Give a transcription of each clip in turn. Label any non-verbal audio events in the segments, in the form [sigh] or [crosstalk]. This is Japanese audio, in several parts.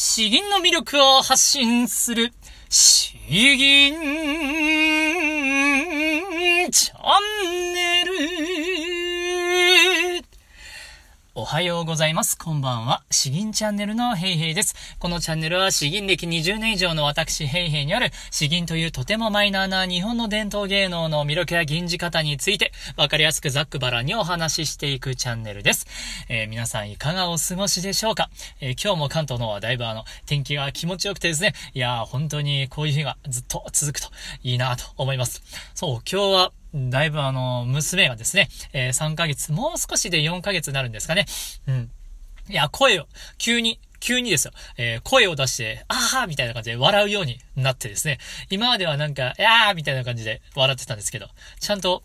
詩吟の魅力を発信する、詩吟チャンはようございます。こんばんは。詩吟チャンネルのヘイヘイです。このチャンネルは詩吟歴20年以上の私ヘイヘイにある詩吟というとてもマイナーな日本の伝統芸能の魅力や吟じ方についてわかりやすくざっくばらにお話ししていくチャンネルです。えー、皆さんいかがお過ごしでしょうか、えー、今日も関東の方はだいぶあの天気が気持ちよくてですね、いやー本当にこういう日がずっと続くといいなと思います。そう、今日はだいぶあの、娘がですね、えー、3ヶ月、もう少しで4ヶ月になるんですかね。うん。いや、声を、急に、急にですよ、えー、声を出して、あーみたいな感じで笑うようになってですね、今まではなんか、やーみたいな感じで笑ってたんですけど、ちゃんと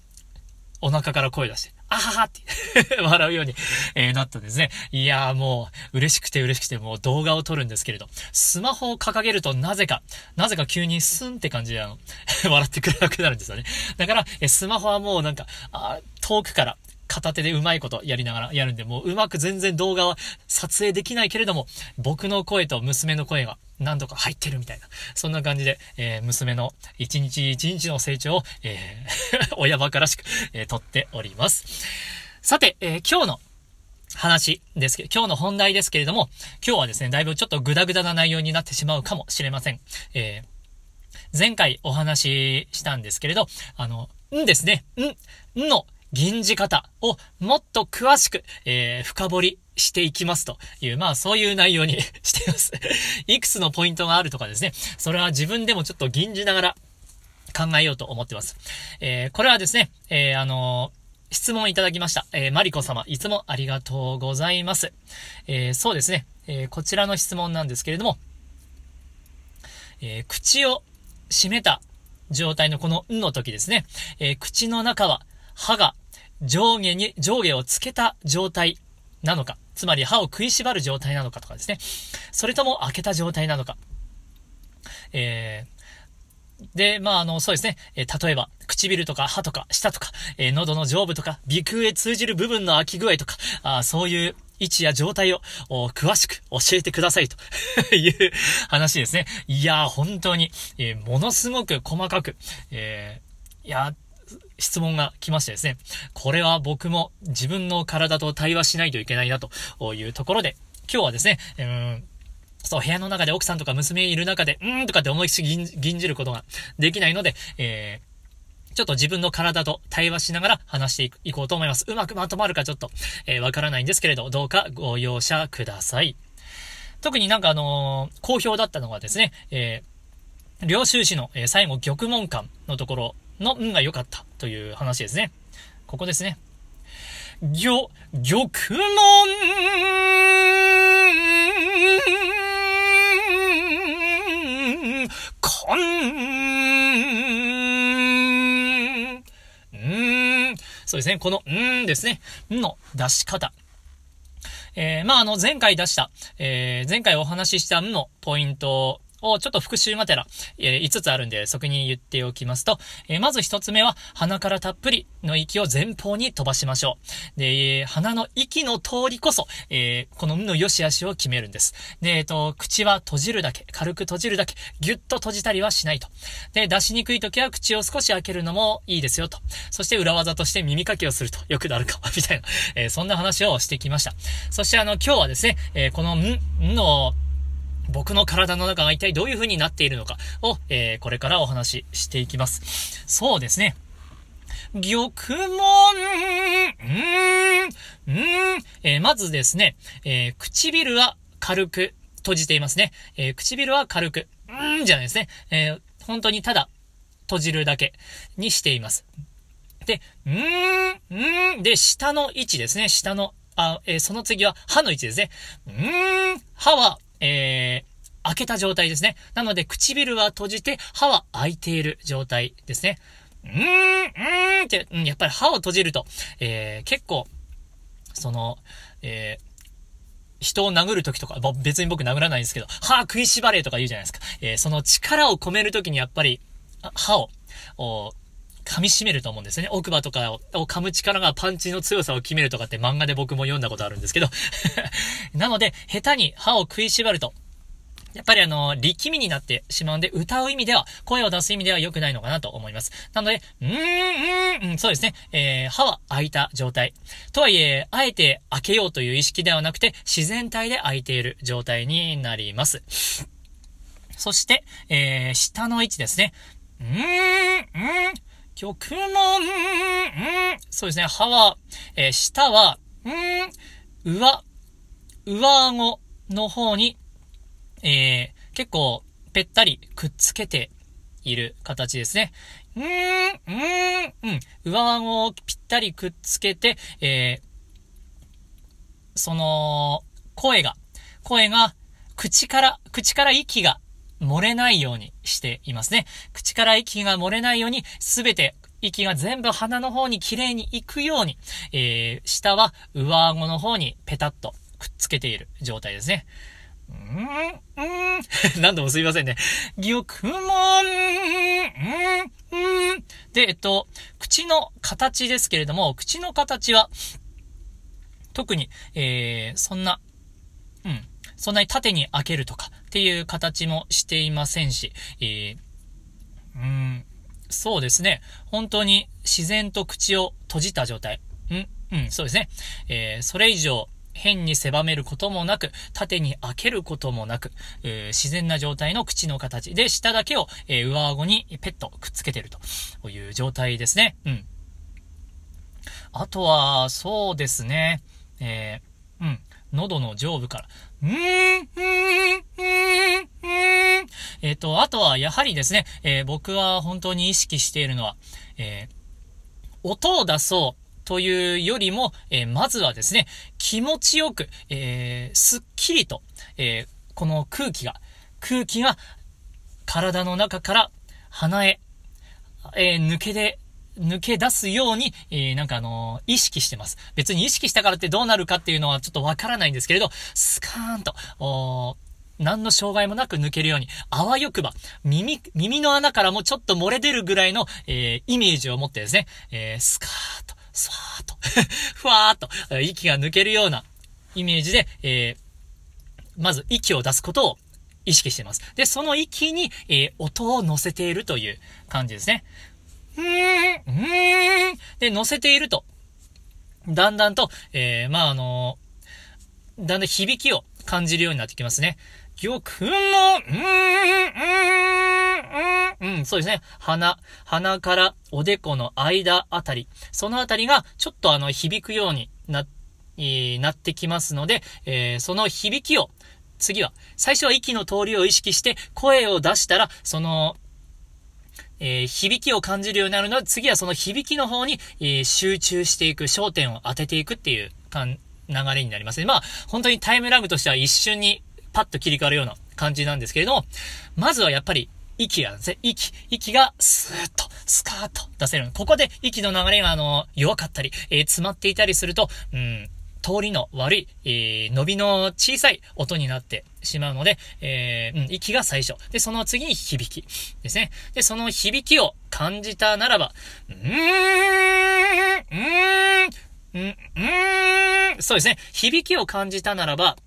お腹から声出して、あははって [laughs] 笑うように、えー、なったんですね。いやーもう、嬉しくて嬉しくてもう動画を撮るんですけれど、スマホを掲げるとなぜか、なぜか急にスンって感じであの、[laughs] 笑ってくれなくなるんですよね。だから、えスマホはもうなんか、あ遠くから、片手でうまいことやりながらやるんで、もううまく全然動画は撮影できないけれども、僕の声と娘の声が何度か入ってるみたいな。そんな感じで、えー、娘の一日一日の成長を、えー、[laughs] 親バカらしく、えー、撮っております。さて、えー、今日の話ですけど、今日の本題ですけれども、今日はですね、だいぶちょっとグダグダな内容になってしまうかもしれません。えー、前回お話ししたんですけれど、あの、んですね、ん、んの吟じ方をもっと詳しく、えー、深掘りしていきますという、まあそういう内容にしています。[laughs] いくつのポイントがあるとかですね、それは自分でもちょっと吟じながら考えようと思ってます。えー、これはですね、えー、あの質問いただきました。えー、マリコ様、いつもありがとうございます。え、そうですね、え、こちらの質問なんですけれども、え、口を閉めた状態のこのんの時ですね、え、口の中は歯が上下に、上下をつけた状態なのか、つまり歯を食いしばる状態なのかとかですね。それとも開けた状態なのか。えー、で、まあ、あの、そうですね。えー、例えば、唇とか歯とか舌とか、えー、喉の上部とか、鼻腔へ通じる部分の空き具合とか、あそういう位置や状態を詳しく教えてくださいと [laughs] いう話ですね。いやー、本当に、えー、ものすごく細かく、えー、いや質問が来ましてですね、これは僕も自分の体と対話しないといけないなというところで、今日はですね、うん、そう、部屋の中で奥さんとか娘いる中で、うーんとかって思いっきり吟じることができないので、えー、ちょっと自分の体と対話しながら話していこうと思います。うまくまとまるかちょっと、えー、わからないんですけれど、どうかご容赦ください。特になんかあのー、好評だったのがですね、えー、領収書の、えー、最後、玉門館のところの運が良かったという話ですね。ここですね。玉、玉門こん、ん、そうですね。この、うんですね。んの出し方。えー、まあ、あの、前回出した、えー、前回お話ししたんのポイントをちょっと復習がてら、えー、5つあるんで、そこに言っておきますと、えー、まず1つ目は、鼻からたっぷりの息を前方に飛ばしましょう。で、えー、鼻の息の通りこそ、えー、この無の良し悪しを決めるんです。で、えっ、ー、と、口は閉じるだけ、軽く閉じるだけ、ぎゅっと閉じたりはしないと。で、出しにくい時は口を少し開けるのもいいですよと。そして裏技として耳かきをするとよくなるか、みたいな、えー、そんな話をしてきました。そしてあの、今日はですね、えー、このん、んの、僕の体の中が一体どういう風になっているのかを、えー、これからお話ししていきます。そうですね。玉門、うん、うん、えー、まずですね、えー、唇は軽く閉じていますね。えー、唇は軽く、うんじゃないですね。え本当にただ閉じるだけにしています。で、うーん、んで、下の位置ですね。下の、あ、えその次は歯の位置ですね。うーん、歯はえー、開けた状態ですね。なので、唇は閉じて、歯は開いている状態ですね。うーん、うーんって、うん、やっぱり歯を閉じると、えー、結構、その、えー、人を殴るときとか、別に僕殴らないんですけど、歯食いしばれとか言うじゃないですか。えー、その力を込めるときにやっぱり、歯を、噛み締めると思うんですね。奥歯とかを噛む力がパンチの強さを決めるとかって漫画で僕も読んだことあるんですけど [laughs] なので、下手に歯を食いしばると、やっぱりあの、力みになってしまうんで、歌う意味では、声を出す意味では良くないのかなと思います。なので、うーん、うーん、うん、そうですね。えー、歯は開いた状態。とはいえ、あえて開けようという意識ではなくて、自然体で開いている状態になります。そして、えー、下の位置ですね。うーん、うん、曲も、ん、うん、そうですね。歯は、えー、下は、うん、上、上顎の方にえー、結構、ぺったりくっつけている形ですね。うーん、ー、うん。上顎をぴったりくっつけて、えー、その、声が、声が、口から、口から息が漏れないようにしていますね。口から息が漏れないように、すべて息が全部鼻の方に綺麗に行くように、えー、下は上顎の方にペタッとくっつけている状態ですね。ん、うん、[laughs] 何度もすいませんね。玉門、ん、ん。で、えっと、口の形ですけれども、口の形は、特に、えー、そんな、うん、そんなに縦に開けるとかっていう形もしていませんし、えー、うん、そうですね。本当に自然と口を閉じた状態。うん、うん、そうですね。えー、それ以上、変に狭めることもなく、縦に開けることもなく、えー、自然な状態の口の形で、下だけを、えー、上顎にペットくっつけてるという状態ですね。うん。あとは、そうですね。えー、うん。喉の上部から。うーん、うーん、うーん、えっ、と、あとはやはりですね、えー、僕は本当に意識しているのは、えー、音を出そうというよりも、え、まずはですね、気持ちよく、え、すっきりと、え、この空気が、空気が体の中から鼻へ、え抜けで、抜け出すように、えー、なんかあのー、意識してます。別に意識したからってどうなるかっていうのはちょっとわからないんですけれど、スカーンと、お何の障害もなく抜けるように、あわよくば、耳、耳の穴からもちょっと漏れ出るぐらいの、えー、イメージを持ってですね、えー、スカーッと、スワーっと [laughs] ふわーっと、息が抜けるようなイメージで、えー、まず息を出すことを意識してます。で、その息に、えー、音を乗せているという感じですね。うーん、うーん。で、乗せていると、だんだんと、えー、まあ、あのー、だんだん響きを感じるようになってきますね。玉の、うーん、うーん、うん、そうですね。鼻、鼻からおでこの間あたり、そのあたりがちょっとあの響くようにな、なってきますので、えー、その響きを、次は、最初は息の通りを意識して声を出したら、その、えー、響きを感じるようになるので、次はその響きの方に、えー、集中していく、焦点を当てていくっていう流れになりますね。まあ、本当にタイムラグとしては一瞬にパッと切り替わるような感じなんですけれども、まずはやっぱり息がですね、息、息がスーッと、スカーッと出せる。ここで息の流れがあの、弱かったり、えー、詰まっていたりすると、うん、通りの悪い、えー、伸びの小さい音になってしまうので、えー、うん、息が最初。で、その次に響きですね。で、その響きを感じたならば、うーん、うーん、うん、うん、そうですね。響きを感じたならば、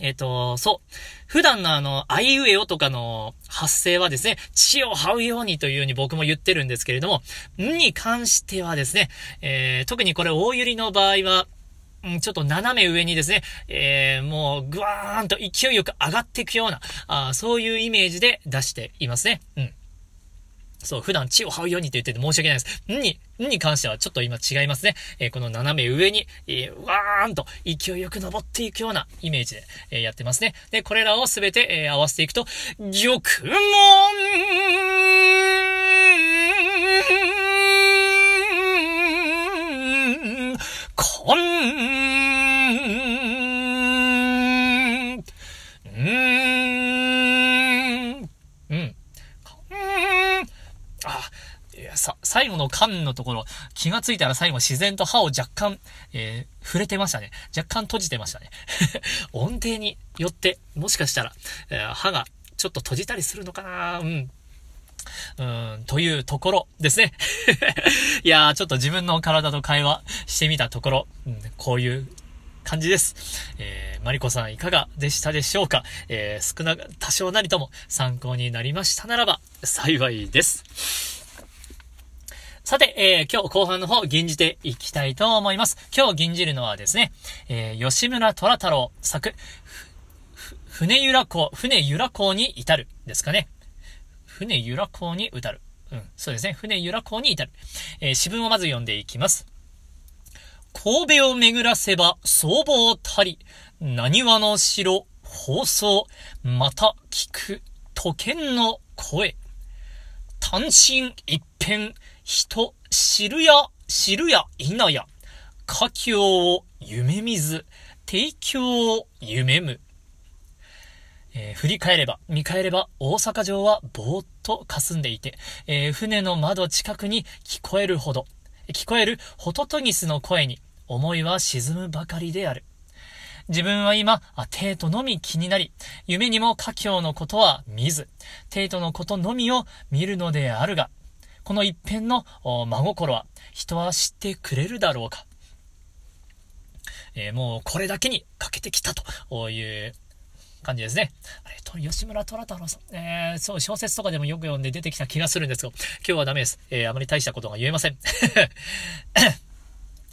えっ、ー、と、そう。普段のあの、あいうえおとかの発声はですね、血を這うようにというように僕も言ってるんですけれども、んに関してはですね、えー、特にこれ大ゆりの場合は、ちょっと斜め上にですね、えー、もう、ぐわーんと勢いよく上がっていくような、あそういうイメージで出していますね。うん。そう、普段血を這うようにと言ってて申し訳ないです。んに、んに関してはちょっと今違いますね。えー、この斜め上に、えー、わーんと勢いよく登っていくようなイメージで、えー、やってますね。で、これらをすべて、え合わせていくと、玉門最後の缶のところ、気がついたら最後自然と歯を若干、えー、触れてましたね。若干閉じてましたね。[laughs] 音程によって、もしかしたら、えー、歯がちょっと閉じたりするのかなうん。うん、というところですね。[laughs] いやー、ちょっと自分の体と会話してみたところ、うん、こういう感じです。えー、マリコさんいかがでしたでしょうかえー、少な、多少なりとも参考になりましたならば幸いです。さて、えー、今日後半の方、吟じていきたいと思います。今日吟じるのはですね、えー、吉村虎太郎作、船由良港、船由良港に至るですかね。船由良港に至る。うん、そうですね。船由良港に至る。えー、詩文をまず読んでいきます。神戸を巡らせば、僧帽たり、何話の城、放送、また聞く、都県の声。単身一辺、人、知るや、知るや否や、家境を夢見ず、提供を夢む。えー、振り返れば、見返れば、大阪城はぼーっと霞んでいて、えー、船の窓近くに聞こえるほど、聞こえるホトトギスの声に、思いは沈むばかりである。自分は今、テートのみ気になり、夢にも家境のことは見ず、テートのことのみを見るのであるが、この一辺の真心は人は知ってくれるだろうか。えー、もうこれだけにかけてきたという感じですね。あれ、吉村虎太郎さん。えー、そう、小説とかでもよく読んで出てきた気がするんですが、今日はダメです。えー、あまり大したことが言えません。[laughs]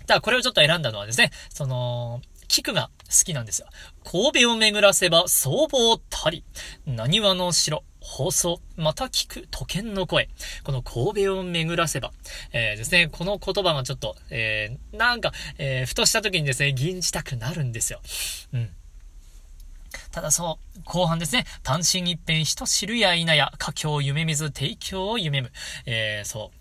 ただ、これをちょっと選んだのはですね、その、菊が好きなんですよ。神戸を巡らせば、僧帽たり、何話の城、放送、また聞く都県の声。この神戸を巡らせば、えー、ですね、この言葉がちょっと、えー、なんか、えー、ふとした時にですね、吟じたくなるんですよ。うん。ただそう、後半ですね、単身一辺人知るや否や、家境を夢見ず提供を夢む。えー、そう。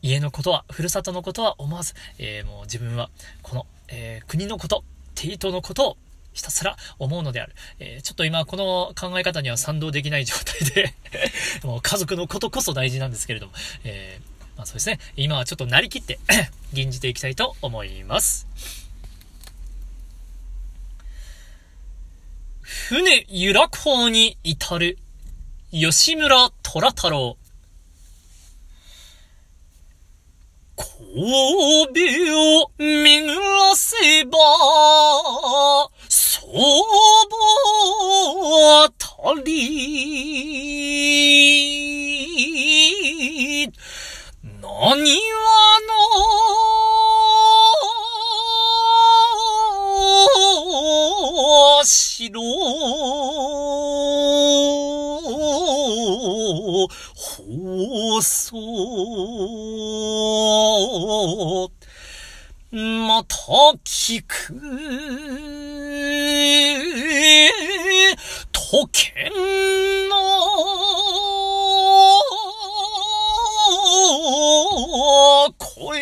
家のことは、ふるさとのことは思わず、えー、もう自分は、この、えー、国のこと、テイトのことをひたすら思うのである。えー、ちょっと今この考え方には賛同できない状態で [laughs] もう家族のことこそ大事なんですけれども、えー、まあそうですね、今はちょっとなりきって [coughs] 吟じていきたいと思います。船由楽法に至る吉村虎太郎。神戸を巡らせば、ぼたり、何はの城、放送、また聞く、都県の声、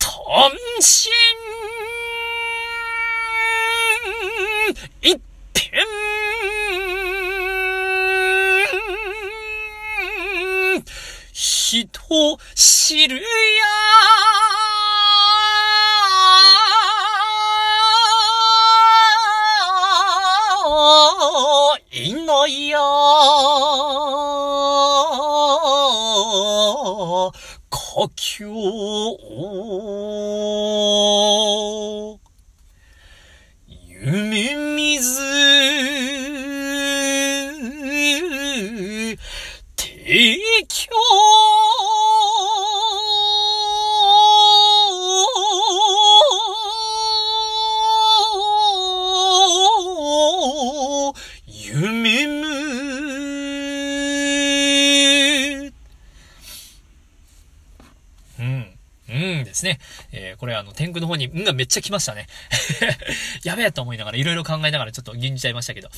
単身一辺人知るや。いないや。故郷夢見ず提供。ですね。えー、これあの、天狗の方に、んがめっちゃ来ましたね。[laughs] やべえと思いながら、いろいろ考えながらちょっと吟じちゃいましたけど。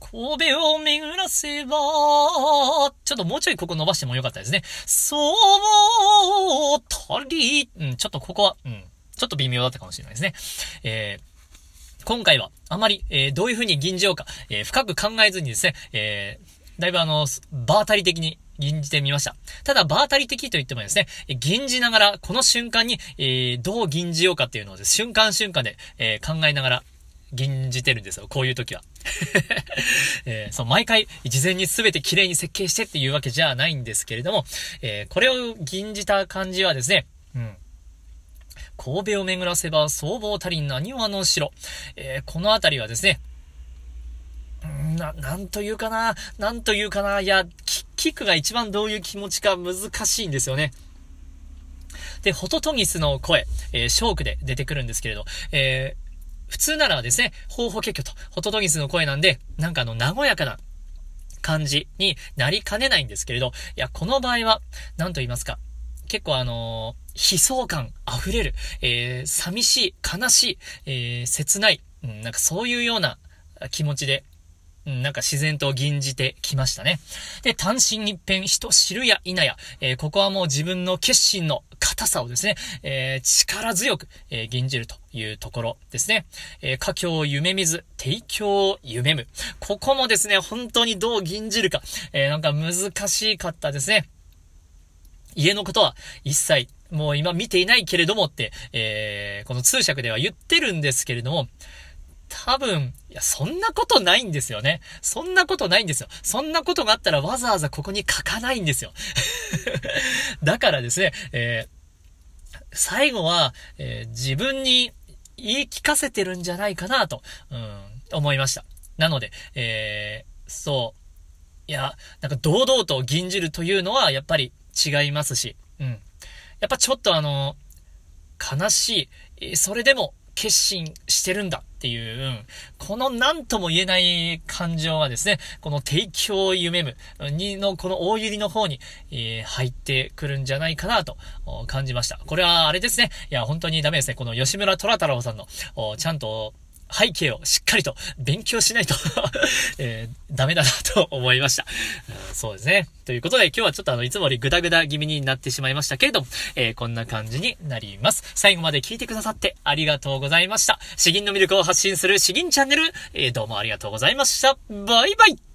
神戸を巡らせば、ちょっともうちょいここ伸ばしてもよかったですね。そうたり、うん、ちょっとここは、うん、ちょっと微妙だったかもしれないですね。えー、今回は、あまり、えー、どういう風に吟じようか、えー、深く考えずにですね、えー、だいぶあの、場当たり的に吟じてみました。ただ、場当たり的と言ってもですね、吟じながら、この瞬間に、えー、どう吟じようかっていうのをです、瞬間瞬間で、えー、考えながら、吟じてるんですよ。こういう時は。[laughs] えー、そう、毎回、事前に全て綺麗に設計してっていうわけじゃないんですけれども、えー、これを吟じた感じはですね、うん。神戸を巡らせば僧帽足りんなにわの城。えー、このあたりはですね、な、なんというかな、なんというかな、いや、キックが一番どういう気持ちか難しいんですよね。で、ホトトギスの声、えー、ショークで出てくるんですけれど、えー、普通ならですね、方法結局と、ホトトギスの声なんで、なんかあの、和やかな感じになりかねないんですけれど、いや、この場合は、何と言いますか、結構あのー、悲壮感溢れる、えー、寂しい、悲しい、えー、切ない、うん、なんかそういうような気持ちでうん、なんか自然と吟じてきましたね。で、単身一変、人知るや否や、えー、ここはもう自分の決心の硬さをですね、えー、力強く、えー、吟じるというところですね。えー、家境夢見ず、提供夢む。ここもですね、本当にどう吟じるか、えー、なんか難しかったですね。家のことは一切、もう今見ていないけれどもって、えー、この通訳では言ってるんですけれども、多分、いや、そんなことないんですよね。そんなことないんですよ。そんなことがあったらわざわざここに書かないんですよ。[laughs] だからですね、えー、最後は、えー、自分に言い聞かせてるんじゃないかなと、うん、思いました。なので、えー、そう。いや、なんか堂々と吟じるというのはやっぱり違いますし、うん。やっぱちょっとあの、悲しい、それでも決心してるんだっていう、うん、この何とも言えない感情がですね、この提供を夢むにのこの大百合の方に、えー、入ってくるんじゃないかなと感じました。これはあれですね。いや、本当にダメですね。この吉村虎太郎さんの、ちゃんと背景をしっかりと勉強しないと [laughs] えー、ダメだなと思いました、うん。そうですね。ということで今日はちょっとあの、いつもよりグダグダ気味になってしまいましたけれども、えー、こんな感じになります。最後まで聞いてくださってありがとうございました。詩吟の魅力を発信する詩吟チャンネル、えー、どうもありがとうございました。バイバイ